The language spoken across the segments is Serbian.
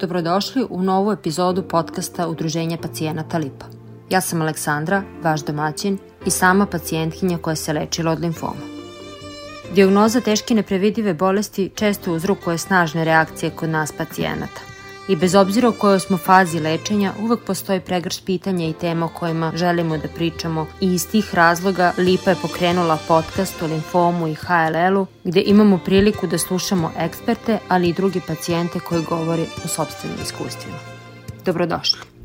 Dobrodošli u novu epizodu podcasta Udruženja pacijenata Lipa. Ja sam Aleksandra, vaš domaćin i sama pacijentkinja koja se lečila od limfoma. Diagnoza teške neprevidive bolesti često uzrokuje snažne reakcije kod nas pacijenata – I bez obzira u kojoj smo fazi lečenja, uvek postoji pregrš pitanja i tema o kojima želimo da pričamo i iz tih razloga Lipa je pokrenula podcast o limfomu i HLL-u gde imamo priliku da slušamo eksperte, ali i druge pacijente koji govori o sobstvenim iskustvima. Dobrodošli.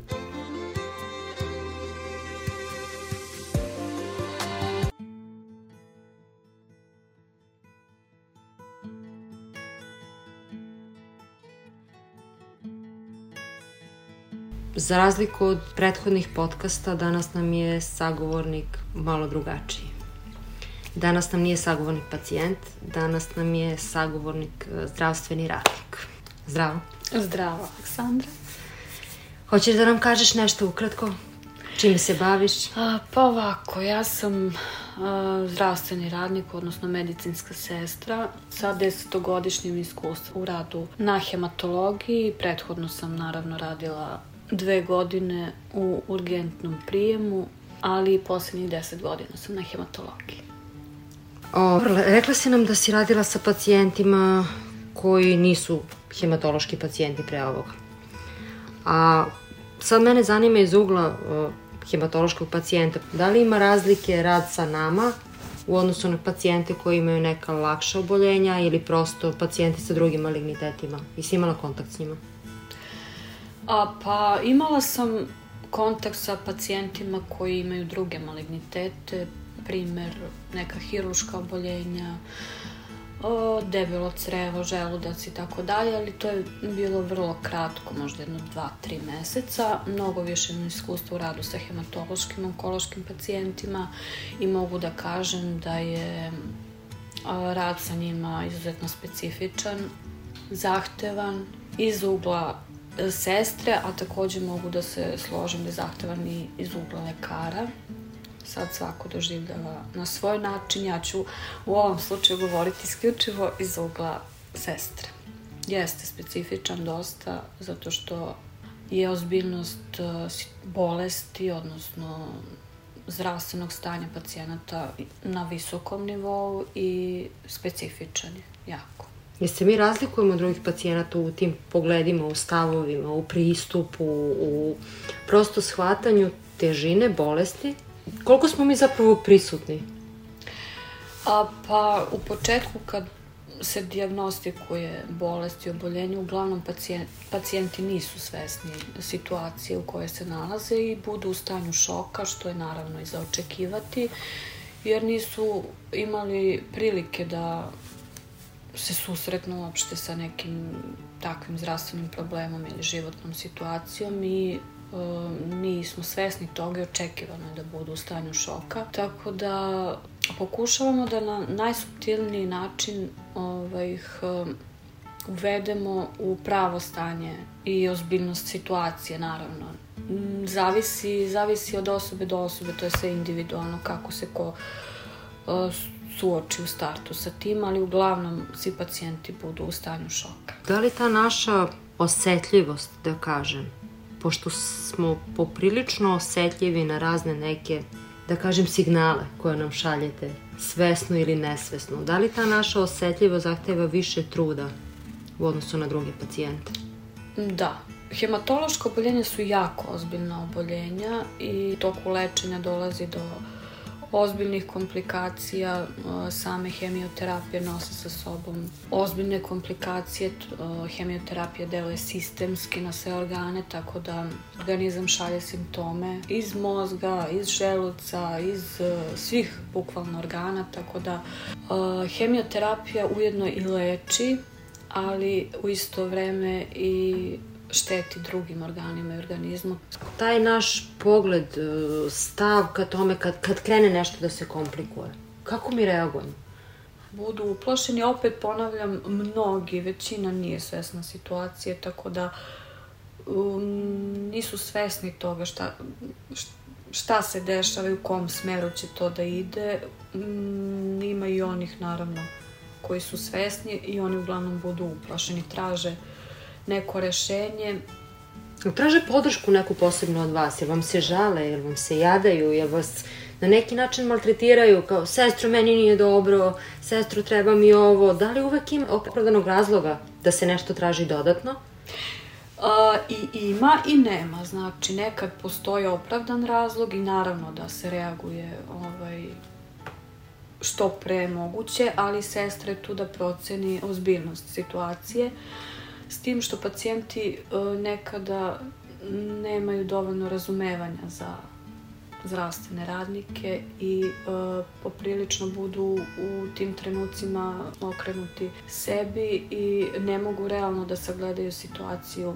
Za razliku od prethodnih podcasta, danas nam je sagovornik malo drugačiji. Danas nam nije sagovornik pacijent, danas nam je sagovornik e, zdravstveni radnik. Zdravo. Zdravo, Aleksandra. Hoćeš da nam kažeš nešto ukratko? Čim se baviš? A, pa ovako, ja sam a, zdravstveni radnik, odnosno medicinska sestra sa desetogodišnjim iskustvom u radu na hematologiji. Prethodno sam naravno radila dve godine u urgentnom prijemu, ali poslednjih deset godina sam na hematologiji. O, rekla si nam da si radila sa pacijentima koji nisu hematološki pacijenti pre ovoga. A sad mene zanima iz ugla o, hematološkog pacijenta, da li ima razlike rad sa nama u odnosu na pacijente koji imaju neka lakša oboljenja ili prosto pacijenti sa drugim malignitetima? I imala kontakt s njima? A, pa imala sam kontakt sa pacijentima koji imaju druge malignitete, primer neka hiruška oboljenja, debelo crevo, želudac i tako dalje, ali to je bilo vrlo kratko, možda jedno dva, tri meseca. Mnogo više imam iskustva u radu sa hematološkim, onkološkim pacijentima i mogu da kažem da je rad sa njima izuzetno specifičan, zahtevan, iz ugla sestre, a takođe mogu da se složim da je zahtevan i iz ugla lekara. Sad svako doživljava na svoj način. Ja ću u ovom slučaju govoriti isključivo iz ugla sestre. Jeste specifičan dosta, zato što je ozbiljnost e, bolesti, odnosno zdravstvenog stanja pacijenata na visokom nivou i specifičan je jako. Jer se mi razlikujemo od drugih pacijenata u tim pogledima, u stavovima, u pristupu, u prosto shvatanju težine bolesti. Koliko smo mi zapravo prisutni? A, pa u početku kad se diagnostikuje bolest i oboljenje, uglavnom pacijent, pacijenti nisu svesni situacije u kojoj se nalaze i budu u stanju šoka, što je naravno i za očekivati, jer nisu imali prilike da se susretnu uopšte sa nekim takvim zdravstvenim problemom ili životnom situacijom i mi smo svesni toga i očekivano je da budu u stanju šoka. Tako da pokušavamo da na najsubtilniji način ovaj, ih uvedemo u pravo stanje i ozbiljnost situacije, naravno. Zavisi, zavisi od osobe do osobe, to je sve individualno, kako se ko suoči u startu sa tim, ali uglavnom svi pacijenti budu u stanju šoka. Da li ta naša osetljivost, da kažem, pošto smo poprilično osetljivi na razne neke, da kažem, signale koje nam šaljete, svesno ili nesvesno, da li ta naša osetljivost zahteva više truda u odnosu na druge pacijente? Da, Hematološko oboljenje su jako ozbiljna oboljenja i toku lečenja dolazi do ozbiljnih komplikacija same hemioterapije nose sa sobom ozbiljne komplikacije. Hemioterapija deluje sistemski na sve organe, tako da organizam šalje simptome iz mozga, iz želuca, iz e, svih bukvalno organa, tako da hemioterapija ujedno i leči, ali u isto vreme i šteti drugim organima i organizmu. Taj naš pogled, e, stav ka tome kad, kad krene nešto da se komplikuje, kako mi reagujemo? Budu uplošeni, opet ponavljam, mnogi, većina nije svesna situacije, tako da um, nisu svesni toga šta, šta se dešava i u kom smeru će to da ide. Um, ima i onih, naravno, koji su svesni i oni uglavnom budu uplašeni, traže neko rešenje. Traže podršku neku posebno od vas, jel vam se žale, jel vam se jadaju, jel vas na neki način maltretiraju, kao sestro meni nije dobro, sestro treba mi ovo, da li uvek ima opravdanog razloga da se nešto traži dodatno? Uh, I ima i nema, znači nekad postoji opravdan razlog i naravno da se reaguje ovaj, što pre moguće, ali sestra je tu da proceni ozbiljnost situacije, s tim što pacijenti uh, nekada nemaju dovoljno razumevanja za zdravstvene radnike i e, poprilično budu u tim trenucima okrenuti sebi i ne mogu realno da sagledaju situaciju.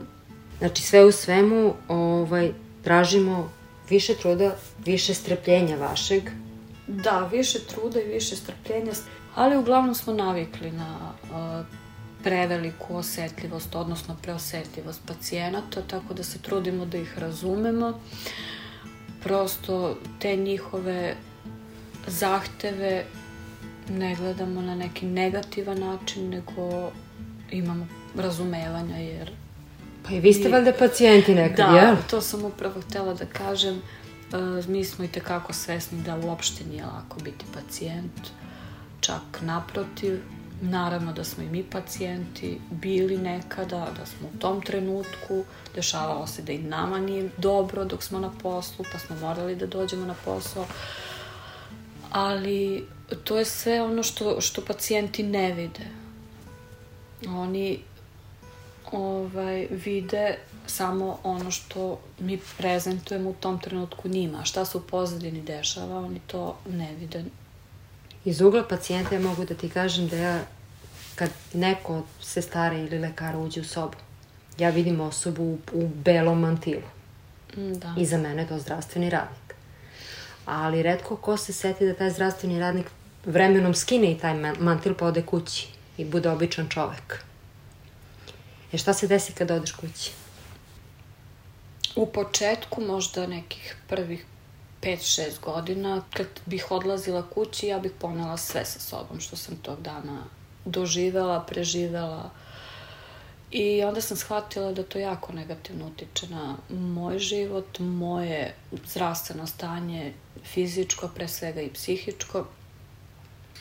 Znači sve u svemu ovaj, tražimo više truda, više strpljenja vašeg. Da, više truda i više strpljenja, ali uglavnom smo navikli na e, preveliku osetljivost, odnosno preosetljivost pacijenata, tako da se trudimo da ih razumemo. Prosto te njihove zahteve ne gledamo na neki negativan način, nego imamo razumevanja, jer... Pa i vi ste valjda pacijenti nekad, da, jel? Da, to sam upravo htela da kažem. Uh, mi smo i tekako svesni da uopšte nije lako biti pacijent. Čak naprotiv, Naravno da smo i mi pacijenti bili nekada, da smo u tom trenutku, dešavalo se da i nama nije dobro dok smo na poslu, pa smo morali da dođemo na posao. Ali to je sve ono što, što pacijenti ne vide. Oni ovaj, vide samo ono što mi prezentujemo u tom trenutku njima. Šta se u pozadini dešava, oni to ne vide Iz ugla pacijenta ja mogu da ti kažem da ja, kad neko se stara ili lekara uđe u sobu, ja vidim osobu u, u belom mantilu. Mm, da. I za mene je to zdravstveni radnik. Ali redko ko se seti da taj zdravstveni radnik vremenom skine i taj mantil pa ode kući i bude običan čovek. E šta se desi kada odeš kući? U početku možda nekih prvih 5-6 godina, kad bih odlazila kući, ja bih ponela sve sa sobom što sam tog dana doživela, preživela. I onda sam shvatila da to jako negativno utiče na moj život, moje zdravstveno stanje, fizičko, pre svega i psihičko.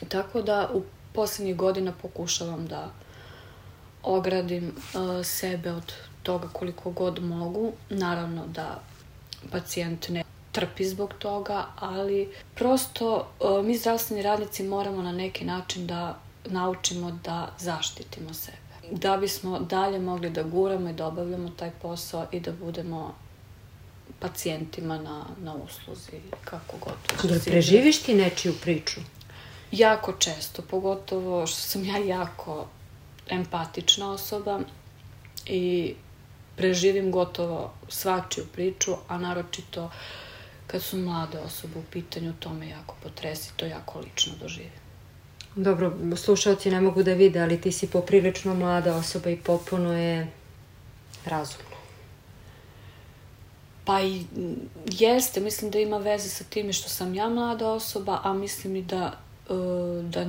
Tako da u poslednjih godina pokušavam da ogradim uh, sebe od toga koliko god mogu. Naravno da pacijent ne trpi zbog toga, ali prosto e, mi zdravstveni radnici moramo na neki način da naučimo da zaštitimo sebe. Da bismo dalje mogli da guramo i da obavljamo taj posao i da budemo pacijentima na, na usluzi, kako god. Da preživiš ti nečiju priču? Jako često, pogotovo što sam ja jako empatična osoba i preživim gotovo svačiju priču, a naročito uh, kad su mlade osobe u pitanju, to me jako potresi, to jako lično doživi. Dobro, slušalci ne mogu da vide, ali ti si poprilično mlada osoba i popuno je razumno. Pa i jeste, mislim da ima veze sa tim što sam ja mlada osoba, a mislim i da, e, da,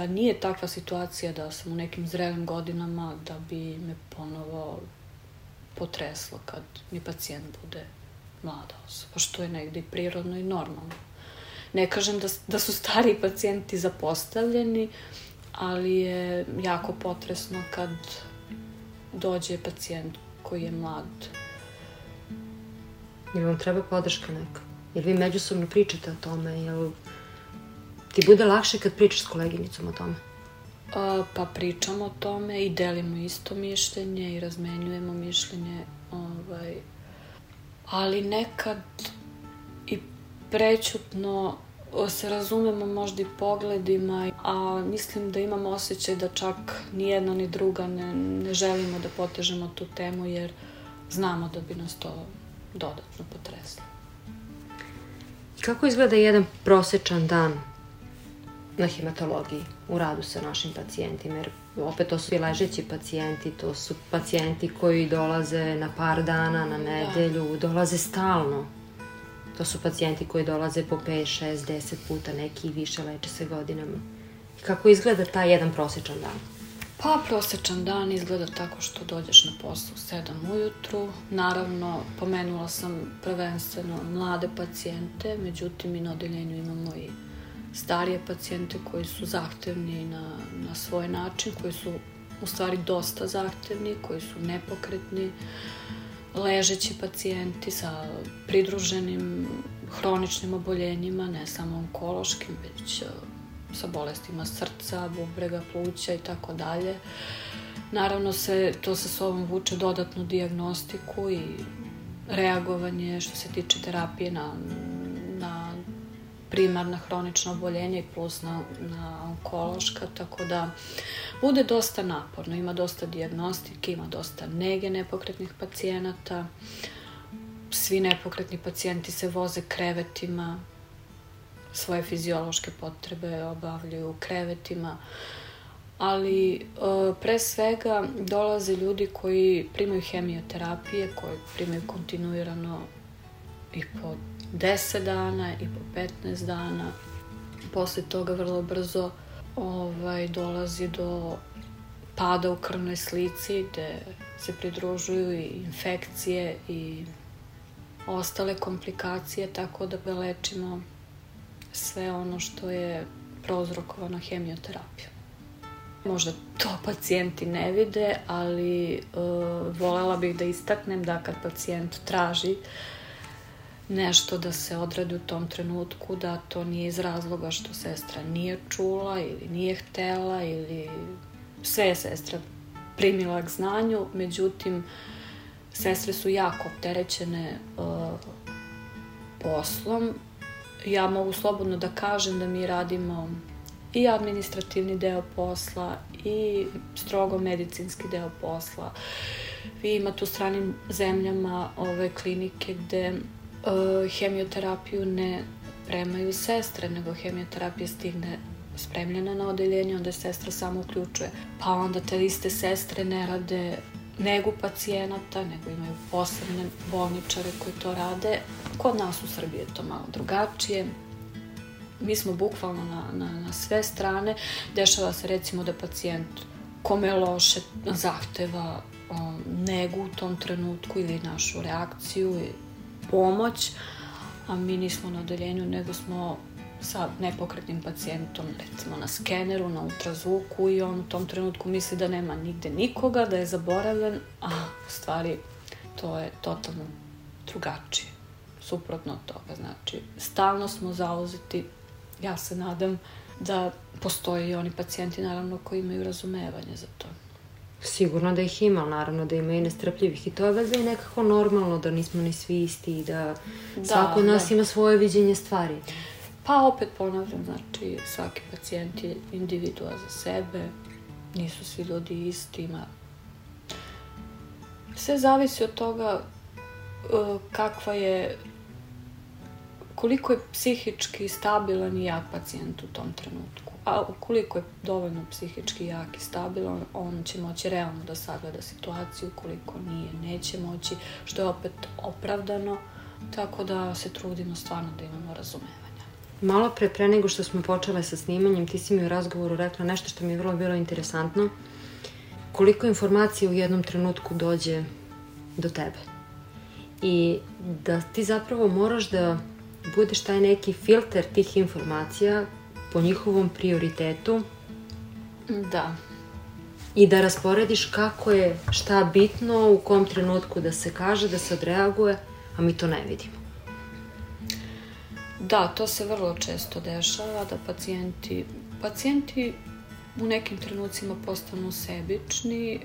da nije takva situacija da sam u nekim zrelim godinama da bi me ponovo potreslo kad mi pacijent bude mlada osoba, što je negde prirodno i normalno. Ne kažem da, da su stari pacijenti zapostavljeni, ali je jako potresno kad dođe pacijent koji je mlad. Ili vam treba podrška neka? Jer vi međusobno pričate o tome? Jel ti bude lakše kad pričaš s koleginicom o tome? A, pa pričamo o tome i delimo isto mišljenje i razmenjujemo mišljenje ovaj, ali nekad i prećutno se razumemo možda i pogledima, a mislim da imamo osjećaj da čak ni jedna ni druga ne, ne želimo da potežemo tu temu jer znamo da bi nas to dodatno potreslo. Kako izgleda jedan prosečan dan na hematologiji u radu sa našim pacijentima? Jer opet to su i ležeći pacijenti, to su pacijenti koji dolaze na par dana, na da. nedelju, da. dolaze stalno. To su pacijenti koji dolaze po 5, 6, 10 puta, neki i više leče se godinama. Kako izgleda taj jedan prosječan dan? Pa, prosečan dan izgleda tako što dođeš na posao u 7 ujutru. Naravno, pomenula sam prvenstveno mlade pacijente, međutim i na odeljenju imamo i starije pacijente koji su zahtevni na, na svoj način, koji su u stvari dosta zahtevni, koji su nepokretni, ležeći pacijenti sa pridruženim hroničnim oboljenjima, ne samo onkološkim, već e, sa bolestima srca, bubrega, pluća i tako dalje. Naravno se to sa sobom vuče dodatnu diagnostiku i reagovanje što se tiče terapije na, na primarna hronična oboljenja i plus na, na onkološka, tako da bude dosta naporno. Ima dosta diagnostike, ima dosta nege nepokretnih pacijenata. Svi nepokretni pacijenti se voze krevetima, svoje fiziološke potrebe obavljaju u krevetima, ali e, pre svega dolaze ljudi koji primaju hemioterapije, koji primaju kontinuirano i po 10 dana i po 15 dana. Posle toga vrlo brzo ovaj, dolazi do pada u krvnoj slici gde se pridružuju i infekcije i ostale komplikacije, tako da lečimo sve ono što je prouzrokovano hemioterapijom. Možda to pacijenti ne vide, ali uh, volela bih da istaknem da kad pacijent traži nešto da se odradi u tom trenutku, da to nije iz razloga što sestra nije čula ili nije htela ili sve je sestra primila k znanju, međutim, sestre su jako opterećene uh, poslom ja mogu slobodno da kažem da mi radimo i administrativni deo posla i strogo medicinski deo posla. Vi imate u stranim zemljama ove klinike gde uh, hemioterapiju ne premaju sestre, nego hemioterapija stigne spremljena na odeljenje, onda je sestra samo uključuje. Pa onda te iste sestre ne rade negu pacijenata, nego imaju posebne bolničare koji to rade. Kod nas u Srbiji je to malo drugačije. Mi smo bukvalno na, na, na sve strane. Dešava se recimo da pacijent kome loše zahteva um, negu u tom trenutku ili našu reakciju pomoć, a mi nismo na odeljenju, nego smo sa nepokretnim pacijentom, recimo na skeneru, na ultrazvuku i on u tom trenutku misli da nema nigde nikoga, da je zaboravljen, a u stvari to je totalno drugačije, suprotno od toga. Znači, stalno smo zauzeti, ja se nadam da postoje i oni pacijenti, naravno, koji imaju razumevanje za to. Sigurno da ih ima, naravno da ima i nestrpljivih i to je valjda i nekako normalno da nismo ni svi isti i da, da svako od nas da. ima svoje viđenje stvari. Pa opet ponavljam, znači svaki pacijent je individua za sebe, nisu svi ljudi isti, ima... Sve zavisi od toga uh, kakva je koliko je psihički stabilan i jak pacijent u tom trenutku. A ukoliko je dovoljno psihički jak i stabilan, on će moći realno da sagleda situaciju, koliko nije, neće moći, što je opet opravdano, tako da se trudimo stvarno da imamo razumevanje. Malo pre, pre nego što smo počele sa snimanjem, ti si mi u razgovoru rekla nešto što mi je vrlo bilo interesantno. Koliko informacija u jednom trenutku dođe do tebe. I da ti zapravo moraš da budeš taj neki filter tih informacija po njihovom prioritetu. Da. I da rasporediš kako je šta bitno, u kom trenutku da se kaže, da se odreaguje, a mi to ne vidimo. Da, to se vrlo često dešava, da pacijenti, pacijenti u nekim trenucima postanu sebični, e,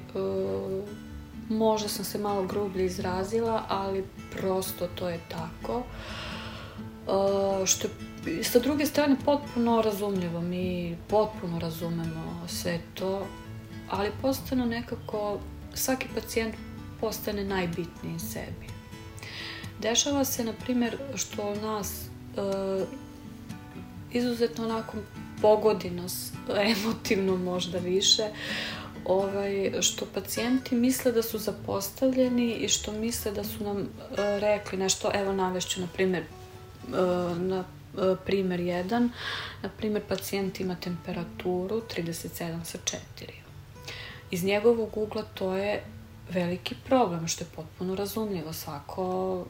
možda sam se malo grublje izrazila, ali prosto to je tako. E, što je sa druge strane potpuno razumljivo, mi potpuno razumemo sve to, ali postane nekako, svaki pacijent postane najbitniji sebi. Dešava se, na primjer, što nas uh, izuzetno onako pogodi nas emotivno možda više ovaj, što pacijenti misle da su zapostavljeni i što misle da su nam uh, rekli nešto, evo navešću na primjer na uh, primer 1, na primjer pacijent ima temperaturu 37 sa 4. iz njegovog ugla to je veliki problem, što je potpuno razumljivo. Svako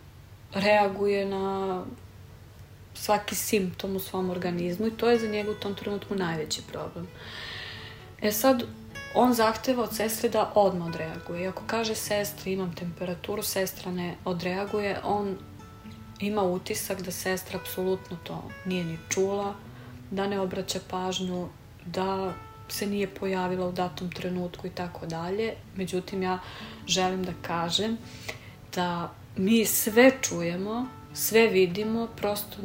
reaguje na svaki simptom u svom organizmu i to je za njega u tom trenutku najveći problem. E sad, on zahteva od sestre da odmah odreaguje. I ako kaže sestri imam temperaturu, sestra ne odreaguje, on ima utisak da sestra apsolutno to nije ni čula, da ne obraća pažnju, da se nije pojavila u datom trenutku i tako dalje. Međutim, ja želim da kažem da mi sve čujemo, sve vidimo, prosto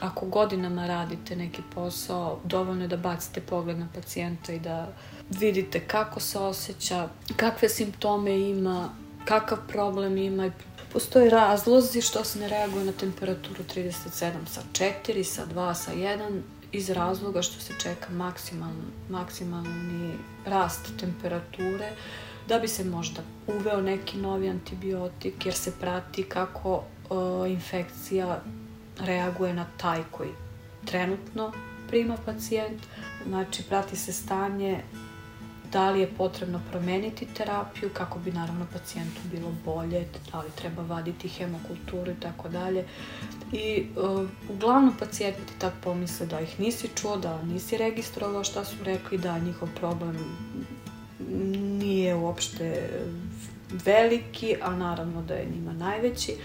ako godinama radite neki posao, dovoljno je da bacite pogled na pacijenta i da vidite kako se osjeća, kakve simptome ima, kakav problem ima i postoje razlozi što se ne reaguje na temperaturu 37 sa 4, sa 2, sa 1 iz razloga što se čeka maksimalni, maksimalni rast temperature da bi se možda uveo neki novi antibiotik jer se prati kako uh, infekcija reaguje na taj koji trenutno prima pacijent. Znači, prati se stanje da li je potrebno promeniti terapiju kako bi naravno pacijentu bilo bolje, da li treba vaditi hemokulturu i tako dalje. I uh, uglavnom pacijenti ti tako pomisle da ih nisi čuo, da nisi registrovao šta su rekli, da njihov problem nije uopšte veliki, a naravno da je njima najveći.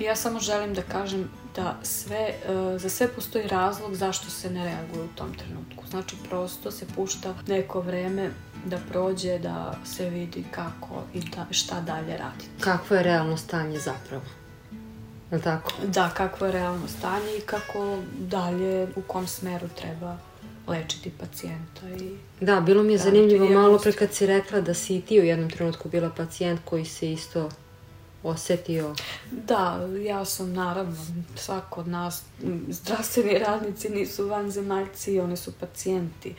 Ja samo želim da kažem da sve, uh, za sve postoji razlog zašto se ne reaguje u tom trenutku. Znači prosto se pušta neko vreme da prođe, da se vidi kako i da, šta dalje raditi. Kakvo je realno stanje zapravo? Je tako? Da, kakvo je realno stanje i kako dalje, u kom smeru treba lečiti pacijenta. I da, bilo mi je zanimljivo malo pre kad si rekla da si ti u jednom trenutku bila pacijent koji se isto osetio? Da, ja sam naravno, svako od nas, zdravstveni radnici nisu vanzemaljci, oni su pacijenti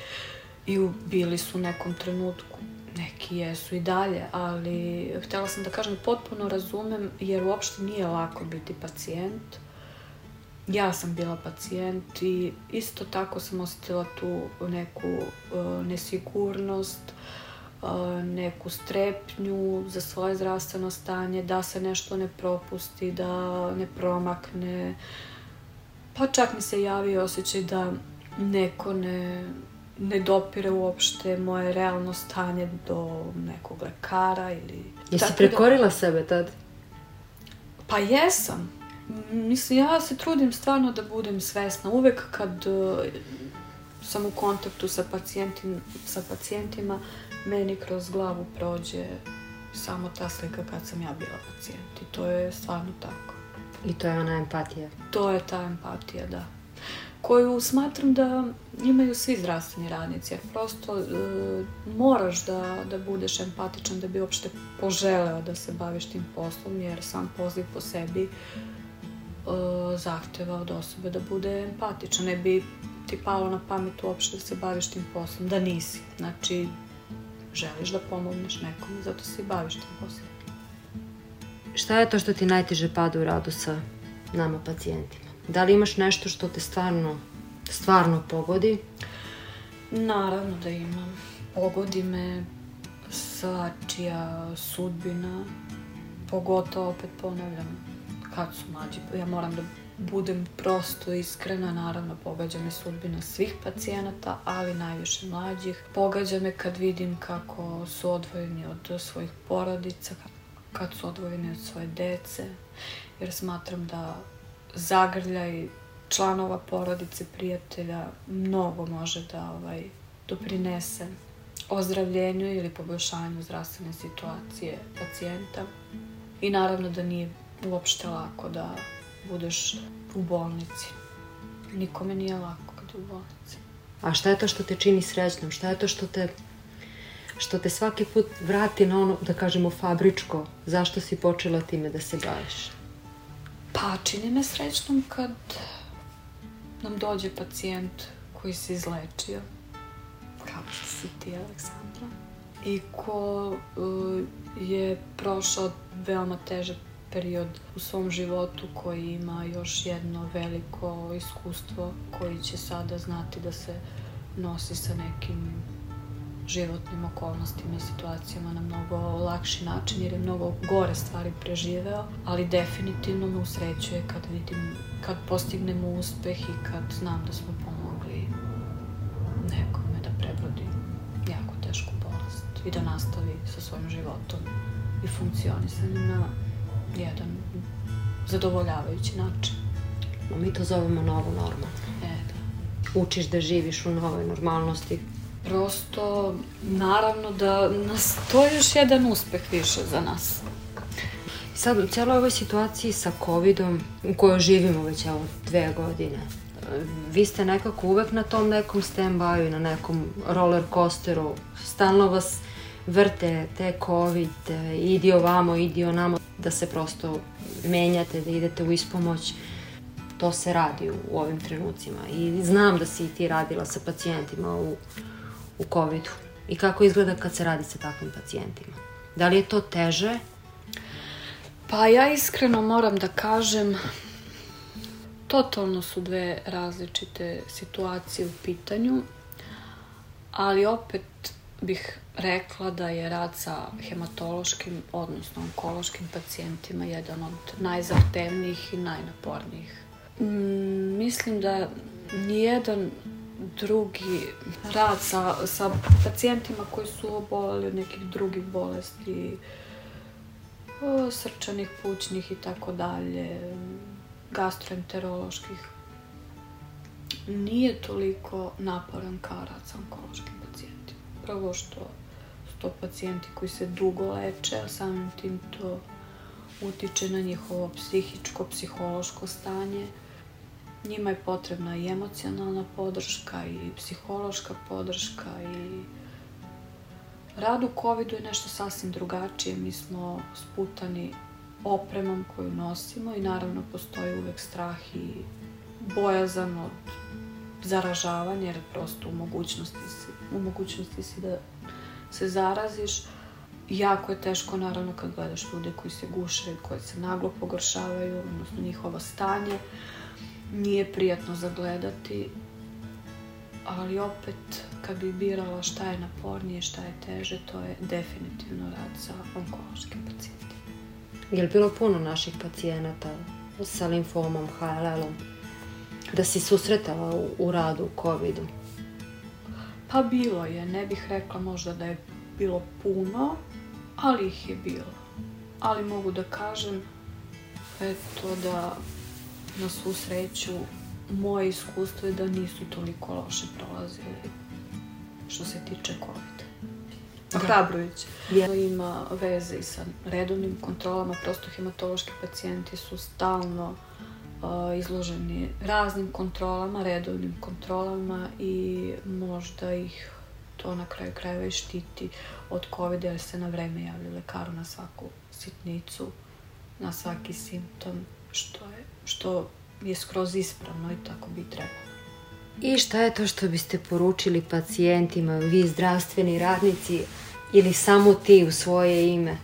i bili su u nekom trenutku. Neki jesu i dalje, ali htela sam da kažem potpuno razumem jer uopšte nije lako biti pacijent. Ja sam bila pacijent i isto tako sam osetila tu neku uh, nesigurnost, uh, neku strepnju za svoje zdravstveno stanje, da se nešto ne propusti, da ne promakne. Pa čak mi se javio osjećaj da neko ne ne dopire uopšte moje realno stanje do nekog lekara ili... Jesi Tako prekorila da... sebe tad? Pa jesam. Mislim, ja se trudim stvarno da budem svesna. Uvek kad uh, sam u kontaktu sa, pacijentim, sa pacijentima, meni kroz glavu prođe samo ta slika kad sam ja bila pacijent. I to je stvarno tako. I to je ona empatija? To je ta empatija, da koju smatram da imaju svi zdravstveni radnici, jer prosto e, moraš da, da budeš empatičan da bi uopšte poželeo da se baviš tim poslom, jer sam poziv po sebi e, zahteva od osobe da bude empatičan. Ne bi ti palo na pamet uopšte da se baviš tim poslom, da nisi. Znači, želiš da pomogneš nekom i zato se i baviš tim poslom. Šta je to što ti najteže pada u radu sa nama pacijentima? Da li imaš nešto što te stvarno, stvarno pogodi? Naravno da imam. Pogodi me svačija sudbina, pogotovo opet ponavljam kad su mlađi. Ja moram da budem prosto iskrena, naravno pogađa me sudbina svih pacijenata, ali najviše mlađih. Pogađa me kad vidim kako su odvojeni od svojih porodica, kad su odvojeni od svoje dece, jer smatram da zagrljaj članova porodice, prijatelja, mnogo može da ovaj, doprinese ozdravljenju ili poboljšanju zdravstvene situacije pacijenta. I naravno da nije uopšte lako da budeš u bolnici. Nikome nije lako kad je u bolnici. A šta je to što te čini srećnom? Šta je to što te što te svaki put vrati na ono, da kažemo, fabričko, zašto si počela time da se baviš? Pa, čini me srećnom kad nam dođe pacijent koji se izlečio, kao što si ti, Aleksandra, i ko uh, je prošao veoma težak period u svom životu koji ima još jedno veliko iskustvo koji će sada znati da se nosi sa nekim životnim okolnostima i situacijama na mnogo lakši način jer je mnogo gore stvari preživeo, ali definitivno me usrećuje kad vidim, kad postignemo uspeh i kad znam da smo pomogli nekome da prebrodi jako tešku bolest i da nastavi sa svojim životom i funkcionisanjem na jedan zadovoljavajući način. Mi to zovemo novu normu. E, da. Učiš da živiš u novoj normalnosti prosto, naravno da nas, to je još jedan uspeh više za nas. Sad, u celoj ovoj situaciji sa COVID-om, u kojoj živimo već evo dve godine, vi ste nekako uvek na tom nekom stand-by, na nekom roller coasteru, stalno vas vrte te COVID, idi ovamo, idi onamo, da se prosto menjate, da idete u ispomoć. To se radi u ovim trenucima i znam da si i ti radila sa pacijentima u, u COVID-u i kako izgleda kad se radi sa takvim pacijentima? Da li je to teže? Pa ja iskreno moram da kažem totalno su dve različite situacije u pitanju, ali opet bih rekla da je rad sa hematološkim, odnosno onkološkim pacijentima jedan od najzahtevnijih i najnapornijih. Mm, mislim da nijedan drugi rad sa, sa pacijentima koji su oboleli od nekih drugih bolesti, srčanih, pućnih i tako dalje, gastroenteroloških, nije toliko naporan kao rad sa onkološkim Prvo što su to pacijenti koji se dugo leče, a samim tim to utiče na njihovo psihičko, psihološko stanje, njima je potrebna i emocionalna podrška i psihološka podrška i rad u COVID-u je nešto sasvim drugačije. Mi smo sputani opremom koju nosimo i naravno postoji uvek strah i bojazan od zaražavanja jer prosto u mogućnosti si, u mogućnosti si da se zaraziš. Jako je teško naravno kad gledaš ljude koji se guše, koji se naglo pogoršavaju, odnosno njihovo stanje. Nije prijatno zagledati, ali opet kad bi birala šta je napornije, šta je teže, to je definitivno rad sa onkološkim pacijentima. Je li bilo puno naših pacijenata sa limfomom, HLL-om, da si susretala u, u radu u COVID-u? Pa bilo je, ne bih rekla možda da je bilo puno, ali ih je bilo. Ali mogu da kažem eto da na svu sreću, moje iskustvo je da nisu toliko loše prolazili što se tiče COVID-a. Da. To ima veze i sa redovnim kontrolama, prosto hematološki pacijenti su stalno izloženi raznim kontrolama, redovnim kontrolama i možda ih to na kraju krajeva i štiti od COVID-a jer se na vreme javlja lekaru na svaku sitnicu, na svaki simptom, što je što je skroz ispravno i tako bi trebalo. I šta je to što biste poručili pacijentima, vi zdravstveni radnici ili samo ti u svoje ime?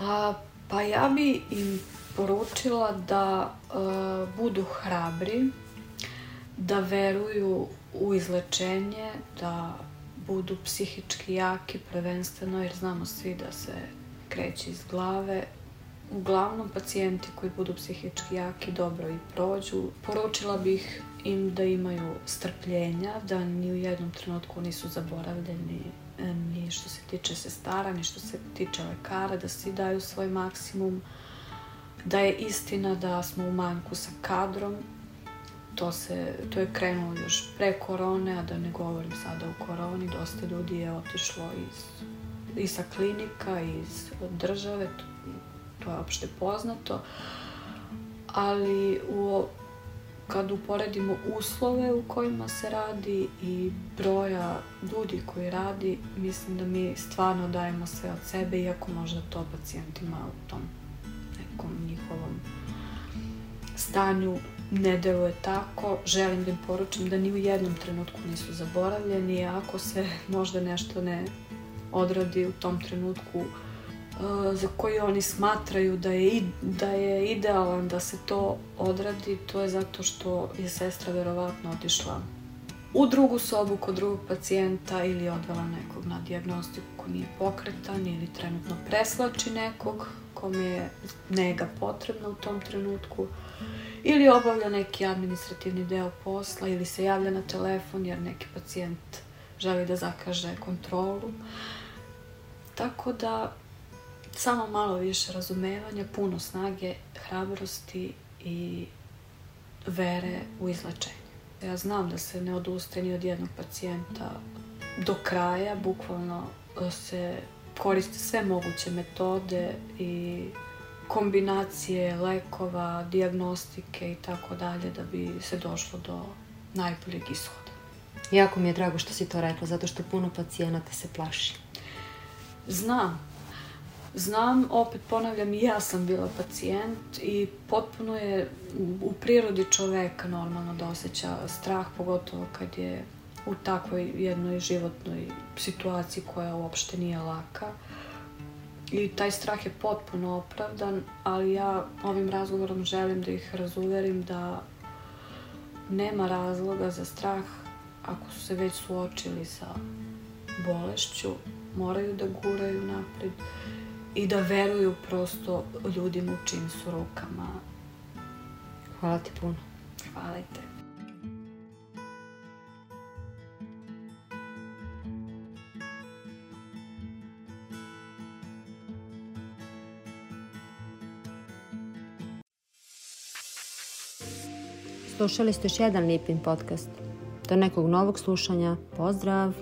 A, pa ja bi im poručila da uh, budu hrabri, da veruju u izlečenje, da budu psihički jaki prvenstveno, jer znamo svi da se kreće iz glave, uglavnom pacijenti koji budu psihički jaki dobro i prođu. Poručila bih im da imaju strpljenja, da ni u jednom trenutku nisu zaboravljeni e, ni što se tiče sestara, ni što se tiče lekara, da svi daju svoj maksimum, da je istina da smo u manjku sa kadrom, to, se, to je krenulo još pre korone, a da ne govorim sada o koroni, dosta ljudi je otišlo iz, i sa klinika, iz države, to je opšte poznato, ali u, kad uporedimo uslove u kojima se radi i broja ljudi koji radi, mislim da mi stvarno dajemo sve od sebe, iako možda to pacijentima u tom nekom njihovom stanju ne deluje tako. Želim da im poručim da ni u jednom trenutku nisu zaboravljeni, ako se možda nešto ne odradi u tom trenutku, za koji oni smatraju da je, da je idealan da se to odradi, to je zato što je sestra verovatno otišla u drugu sobu kod drugog pacijenta ili odvela nekog na diagnostiku ko nije pokretan ili trenutno preslači nekog kome je nega potrebna u tom trenutku ili obavlja neki administrativni deo posla ili se javlja na telefon jer neki pacijent želi da zakaže kontrolu. Tako da samo malo više razumevanja, puno snage, hrabrosti i vere u izlečenje. Ja znam da se ne odustaje ni od jednog pacijenta do kraja, bukvalno se koriste sve moguće metode i kombinacije lekova, diagnostike i tako dalje da bi se došlo do najboljeg ishoda. Jako mi je drago što si to rekla, zato što puno pacijenata se plaši. Znam. Znam, opet ponavljam, i ja sam bila pacijent i potpuno je u prirodi čoveka normalno da osjeća strah, pogotovo kad je u takvoj jednoj životnoj situaciji koja uopšte nije laka. I taj strah je potpuno opravdan, ali ja ovim razgovorom želim da ih razuverim da nema razloga za strah ako su se već suočili sa bolešću, moraju da guraju napred i da veruju prosto ljudima u čim su rukama. Hvala ti puno. Hvala i te. Slušali ste još jedan Lipin podcast. Do nekog novog slušanja. Pozdrav!